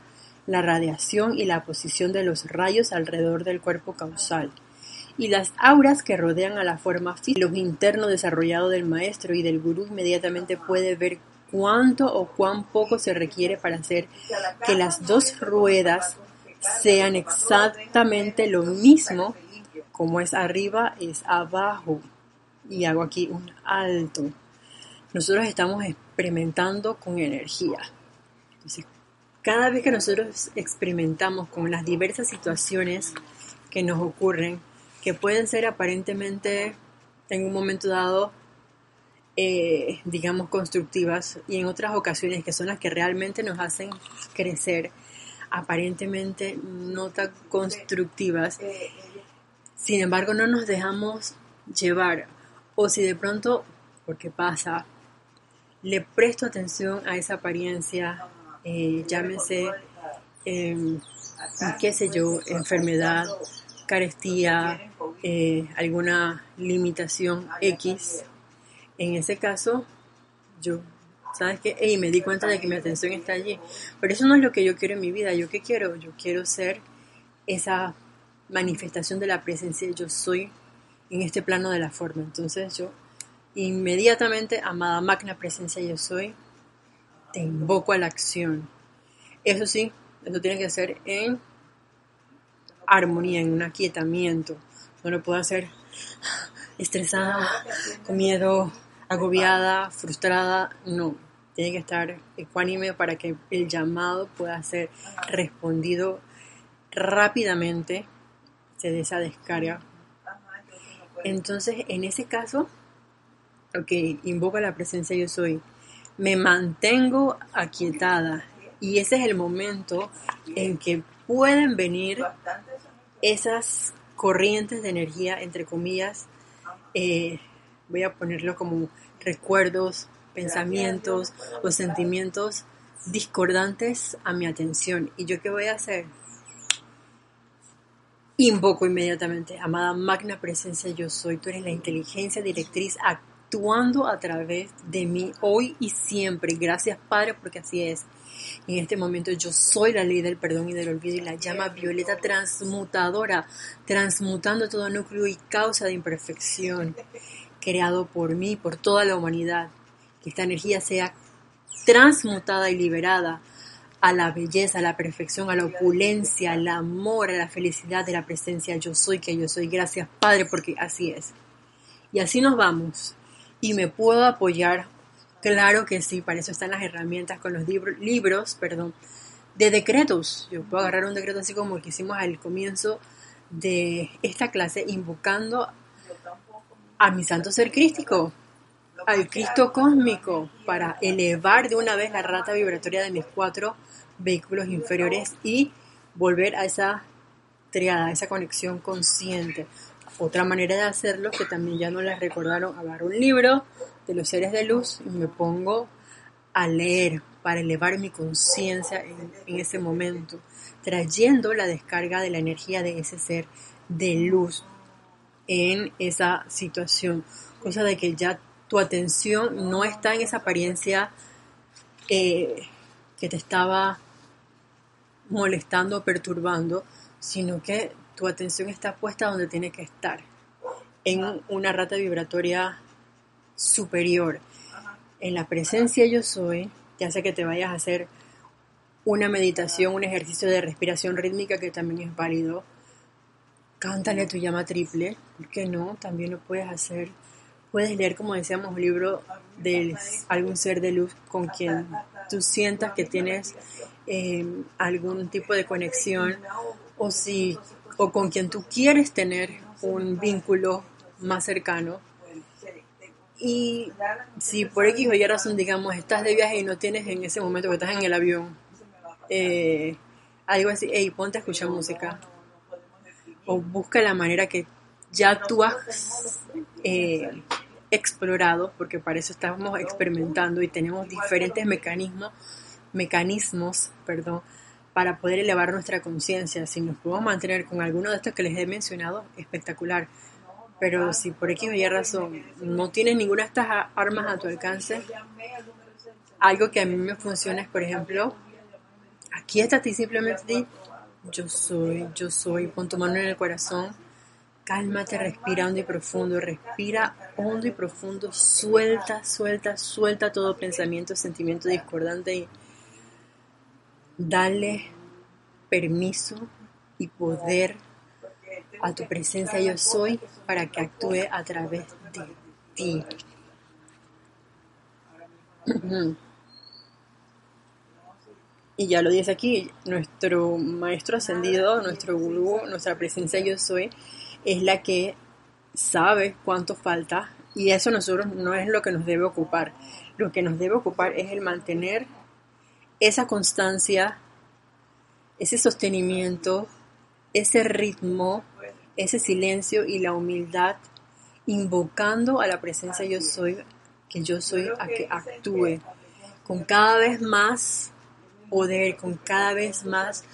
Speaker 1: la radiación y la posición de los rayos alrededor del cuerpo causal y las auras que rodean a la forma física. Los interno desarrollado del maestro y del gurú inmediatamente puede ver cuánto o cuán poco se requiere para hacer que las dos ruedas sean exactamente lo mismo como es arriba es abajo y hago aquí un alto nosotros estamos experimentando con energía entonces cada vez que nosotros experimentamos con las diversas situaciones que nos ocurren que pueden ser aparentemente en un momento dado eh, digamos, constructivas y en otras ocasiones que son las que realmente nos hacen crecer, aparentemente no tan constructivas. Sin embargo, no nos dejamos llevar. O si de pronto, porque pasa, le presto atención a esa apariencia, eh, llámese, em, qué sé yo, enfermedad, carestía, eh, alguna limitación X, en ese caso, yo ¿sabes qué? Y me di cuenta de que mi atención está allí. Pero eso no es lo que yo quiero en mi vida. ¿Yo qué quiero? Yo quiero ser esa manifestación de la presencia yo soy en este plano de la forma. Entonces yo inmediatamente, amada magna presencia yo soy, te invoco a la acción. Eso sí, eso tiene que ser en armonía, en un aquietamiento. No lo puedo hacer estresada, con miedo, agobiada, frustrada. No, tiene que estar ecuánime para que el llamado pueda ser respondido rápidamente, se descarga. Entonces, en ese caso, ok, invoca la presencia yo soy, me mantengo aquietada y ese es el momento en que pueden venir esas corrientes de energía, entre comillas, eh, voy a ponerlo como recuerdos, pensamientos o sentimientos discordantes a mi atención. ¿Y yo qué voy a hacer? Invoco inmediatamente, amada magna presencia, yo soy, tú eres la inteligencia directriz actuando a través de mí hoy y siempre. Gracias Padre porque así es. En este momento yo soy la ley del perdón y del olvido y la llama violeta transmutadora, transmutando todo núcleo y causa de imperfección creado por mí, por toda la humanidad. Que esta energía sea transmutada y liberada a la belleza, a la perfección, a la opulencia, al amor, a la felicidad de la presencia yo soy que yo soy. Gracias Padre porque así es. Y así nos vamos. Y me puedo apoyar Claro que sí, para eso están las herramientas con los libros, perdón, de decretos. Yo puedo agarrar un decreto así como el que hicimos al comienzo de esta clase, invocando a mi santo ser crístico, al Cristo cósmico, para elevar de una vez la rata vibratoria de mis cuatro vehículos inferiores y volver a esa triada, a esa conexión consciente. Otra manera de hacerlo, que también ya no les recordaron, agarrar un libro, de los seres de luz y me pongo a leer para elevar mi conciencia en, ese momento, trayendo la descarga de la energía de ese ser de luz en esa situación, cosa de que ya tu atención no está en esa apariencia eh, que te estaba molestando, perturbando, sino que tu atención está puesta donde tiene que estar, en una rata vibratoria superior. En la presencia yo soy, ya sea que te vayas a hacer una meditación, un ejercicio de respiración rítmica que también es válido. Cántale tu llama triple, ¿por qué no? También lo puedes hacer. Puedes leer, como decíamos, un libro de algún ser de luz con quien tú sientas que tienes eh, algún tipo de conexión o, si, o con quien tú quieres tener un vínculo más cercano y si por X o Y razón, digamos, estás de viaje y no tienes en ese momento que estás en el avión, eh, algo así, hey, ponte a escuchar música. O busca la manera que ya tú has eh, explorado, porque para eso estamos experimentando y tenemos diferentes mecanismos, mecanismos, perdón, para poder elevar nuestra conciencia. Si nos podemos mantener con alguno de estos que les he mencionado, espectacular. Pero si por X o Y razón no tienes ninguna de estas armas a tu alcance, algo que a mí me funciona es, por ejemplo, aquí está y simplemente di, yo soy, yo soy, pon tu mano en el corazón, cálmate, respira hondo y profundo, respira hondo y profundo, suelta, suelta, suelta todo pensamiento, sentimiento discordante y dale permiso y poder a tu presencia yo soy para que actúe a través de ti. Y ya lo dice aquí, nuestro maestro ascendido, nuestro gurú, nuestra presencia yo soy, es la que sabe cuánto falta y eso nosotros no es lo que nos debe ocupar. Lo que nos debe ocupar es el mantener esa constancia, ese sostenimiento, ese ritmo ese silencio y la humildad, invocando a la presencia yo soy, que yo soy a que actúe con cada vez más poder, con cada vez más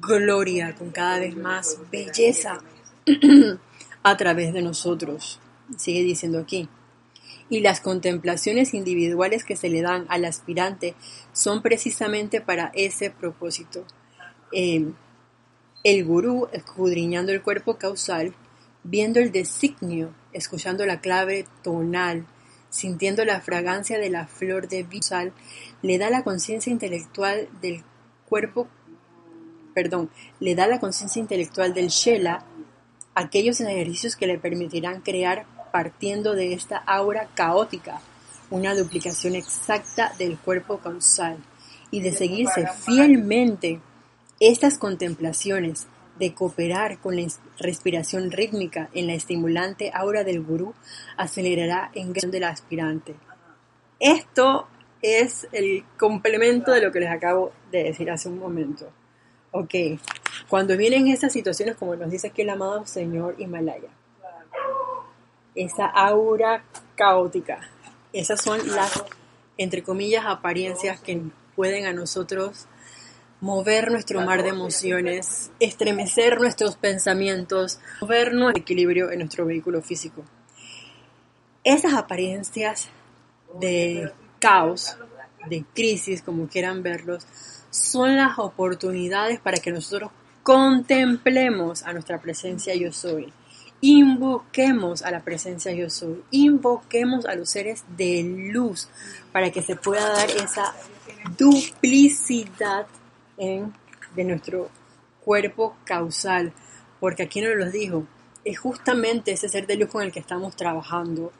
Speaker 1: gloria, con cada vez más belleza a través de nosotros. Sigue diciendo aquí. Y las contemplaciones individuales que se le dan al aspirante son precisamente para ese propósito. Eh, el gurú, escudriñando el cuerpo causal, viendo el designio, escuchando la clave tonal, sintiendo la fragancia de la flor de visal, le da la conciencia intelectual del cuerpo, perdón, le da la conciencia intelectual del Shela aquellos ejercicios que le permitirán crear partiendo de esta aura caótica una duplicación exacta del cuerpo causal y de seguirse fielmente estas contemplaciones de cooperar con la respiración rítmica en la estimulante aura del gurú acelerará en del aspirante. Esto es el complemento de lo que les acabo de decir hace un momento. Ok, cuando vienen esas situaciones, como nos dice aquí el amado Señor Himalaya, esa aura caótica, esas son las, entre comillas, apariencias que pueden a nosotros mover nuestro mar de emociones, estremecer nuestros pensamientos, mover nuestro equilibrio en nuestro vehículo físico. Esas apariencias de caos, de crisis, como quieran verlos, son las oportunidades para que nosotros contemplemos a nuestra presencia yo soy. Invoquemos a la presencia yo soy. Invoquemos a los seres de luz para que se pueda dar esa duplicidad de nuestro cuerpo causal, porque aquí nos lo dijo, es justamente ese ser de luz con el que estamos trabajando,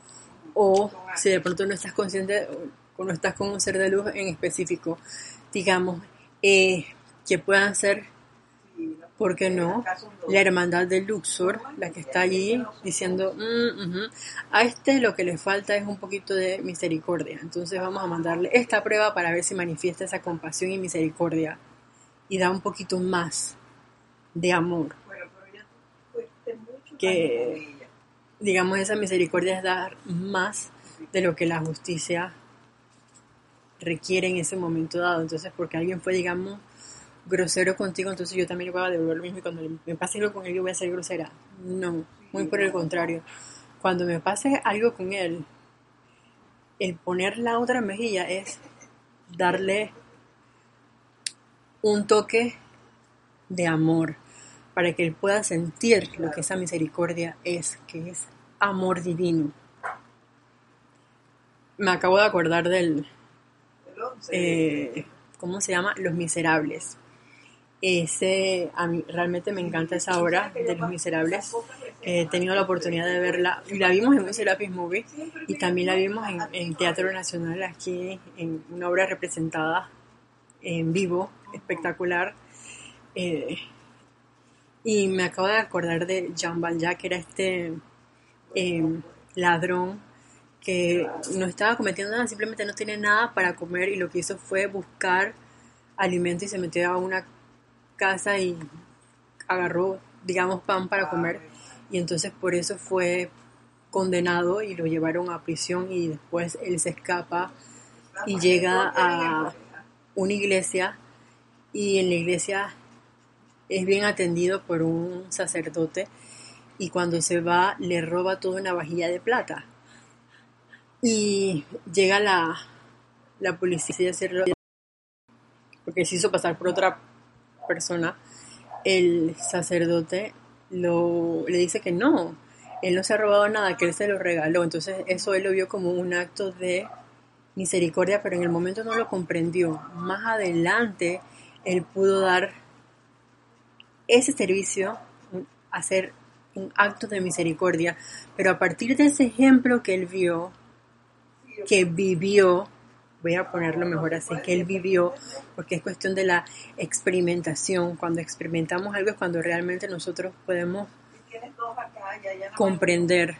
Speaker 1: o si de pronto no estás consciente o no estás con un ser de luz en específico, digamos, eh, que puedan ser, ¿por qué no? La hermandad de Luxor, la que está allí diciendo, mm, a este lo que le falta es un poquito de misericordia, entonces vamos a mandarle esta prueba para ver si manifiesta esa compasión y misericordia y da un poquito más de amor. Que, digamos, esa misericordia es dar más de lo que la justicia requiere en ese momento dado. Entonces, porque alguien fue, digamos, grosero contigo, entonces yo también voy a devolver lo mismo y cuando me pase algo con él yo voy a ser grosera. No, muy por el contrario. Cuando me pase algo con él, el poner la otra mejilla es darle un toque de amor para que él pueda sentir lo que esa misericordia es, que es amor divino. Me acabo de acordar del, eh, ¿cómo se llama? Los Miserables. Ese, a mí realmente me encanta esa obra de Los Miserables. he tenido la oportunidad de verla, la vimos en un Serapis Movie y también la vimos en, en Teatro Nacional aquí en una obra representada en vivo espectacular. Eh, y me acabo de acordar de Jean Valjean, que era este eh, ladrón que no estaba cometiendo nada, simplemente no tiene nada para comer y lo que hizo fue buscar alimento y se metió a una casa y agarró, digamos, pan para comer y entonces por eso fue condenado y lo llevaron a prisión y después él se escapa y llega a una iglesia y en la iglesia es bien atendido por un sacerdote y cuando se va le roba toda una vajilla de plata. Y llega la, la policía a hacerlo porque se hizo pasar por otra persona. El sacerdote lo, le dice que no, él no se ha robado nada, que él se lo regaló. Entonces eso él lo vio como un acto de misericordia, pero en el momento no lo comprendió. Más adelante él pudo dar ese servicio, hacer un acto de misericordia, pero a partir de ese ejemplo que él vio, que vivió, voy a ponerlo mejor así, que él vivió, porque es cuestión de la experimentación. Cuando experimentamos algo es cuando realmente nosotros podemos comprender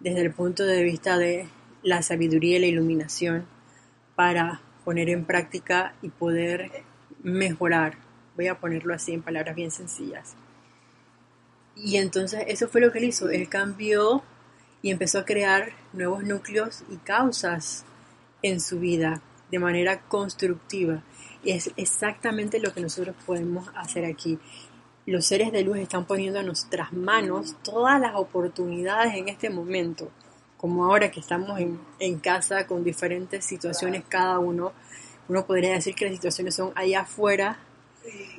Speaker 1: desde el punto de vista de la sabiduría y la iluminación para poner en práctica y poder mejorar. Voy a ponerlo así en palabras bien sencillas. Y entonces eso fue lo que él hizo. Él cambió y empezó a crear nuevos núcleos y causas en su vida de manera constructiva. Y es exactamente lo que nosotros podemos hacer aquí. Los seres de luz están poniendo a nuestras manos todas las oportunidades en este momento como ahora que estamos en, en casa con diferentes situaciones cada uno, uno podría decir que las situaciones son allá afuera,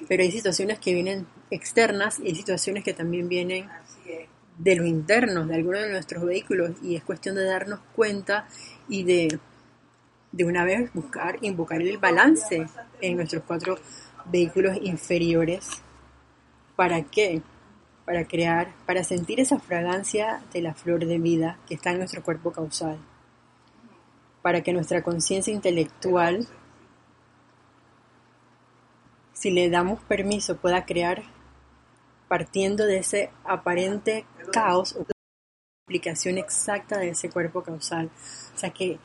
Speaker 1: pero hay situaciones que vienen externas y hay situaciones que también vienen de lo interno, de algunos de nuestros vehículos, y es cuestión de darnos cuenta y de, de una vez buscar, invocar el balance en nuestros cuatro vehículos inferiores. ¿Para qué? Para crear, para sentir esa fragancia de la flor de vida que está en nuestro cuerpo causal. Para que nuestra conciencia intelectual, si le damos permiso, pueda crear partiendo de ese aparente caos o aplicación exacta de ese cuerpo causal. O sea que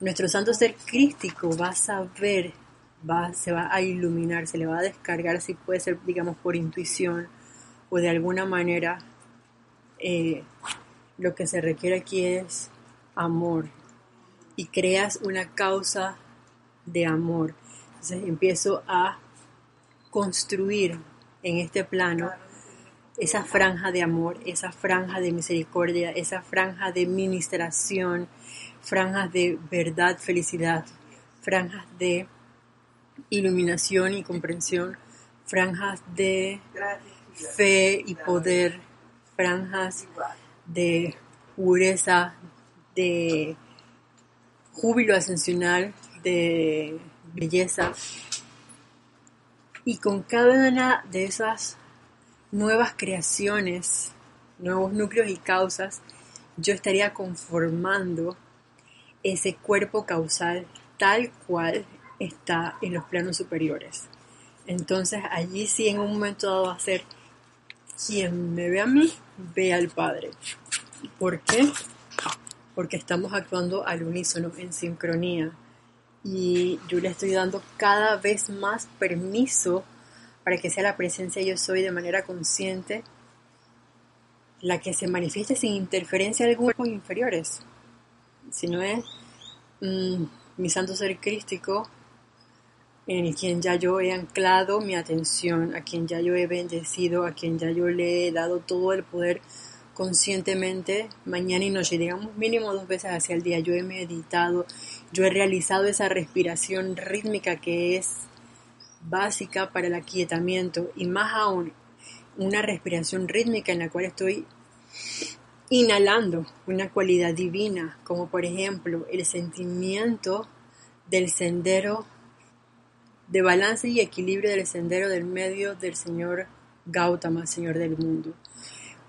Speaker 1: nuestro santo ser crístico va a saber, va, se va a iluminar, se le va a descargar, si puede ser, digamos, por intuición o de alguna manera. Eh, lo que se requiere aquí es amor y creas una causa de amor. Entonces empiezo a construir en este plano esa franja de amor, esa franja de misericordia, esa franja de ministración, franjas de verdad, felicidad, franjas de iluminación y comprensión, franjas de fe y poder, franjas de pureza, de júbilo ascensional, de belleza. Y con cada una de esas nuevas creaciones, nuevos núcleos y causas, yo estaría conformando ese cuerpo causal tal cual está en los planos superiores. Entonces allí sí en un momento dado va a ser quien me ve a mí, ve al Padre. ¿Por qué? Porque estamos actuando al unísono, en sincronía. Y yo le estoy dando cada vez más permiso para que sea la presencia yo soy de manera consciente la que se manifieste sin interferencia de cuerpos inferiores, sino es mm, mi santo ser crístico en quien ya yo he anclado mi atención, a quien ya yo he bendecido, a quien ya yo le he dado todo el poder conscientemente mañana y noche, digamos mínimo dos veces hacia el día. Yo he meditado, yo he realizado esa respiración rítmica que es básica para el aquietamiento y más aún una respiración rítmica en la cual estoy inhalando una cualidad divina, como por ejemplo el sentimiento del sendero de balance y equilibrio del sendero del medio del Señor Gautama, Señor del mundo.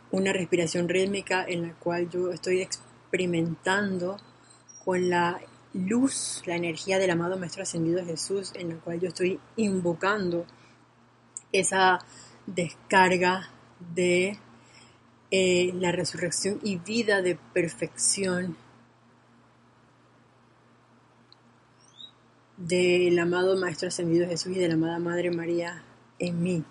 Speaker 1: Una respiración rítmica en la cual yo estoy experimentando con la luz, la energía del amado Maestro Ascendido Jesús, en la cual yo estoy invocando esa descarga de eh, la resurrección y vida de perfección del amado Maestro Ascendido Jesús y de la amada Madre María en mí.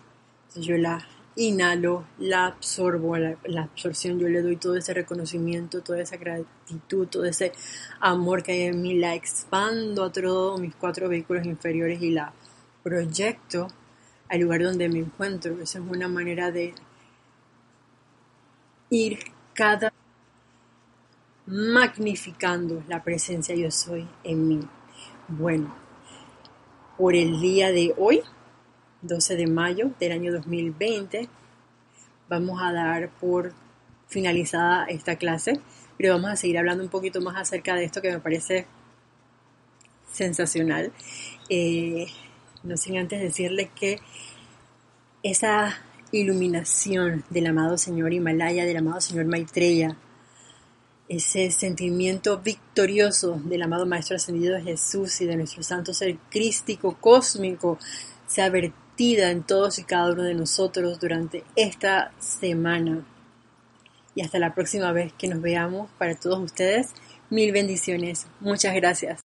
Speaker 1: yo la inhalo, la absorbo, la, la, absorción, yo le doy todo ese reconocimiento, toda esa gratitud, todo ese amor que hay en mí, la expando a todos mis cuatro vehículos inferiores y la proyecto al lugar donde me encuentro. Esa es una manera de ir cada magnificando la presencia yo soy en mí. Bueno, por el día de hoy 12 de mayo del año 2020. Vamos a dar por finalizada esta clase, pero vamos a seguir hablando un poquito más acerca de esto que me parece sensacional. Eh, no sin antes decirle que esa iluminación del amado Señor Himalaya, del amado Señor Maitreya, ese sentimiento victorioso del amado Maestro Ascendido Jesús y de nuestro santo ser crístico, cósmico, se ha vertido en todos y cada uno de nosotros durante esta semana. Y hasta la próxima vez que nos veamos para todos ustedes, mil bendiciones. Muchas gracias.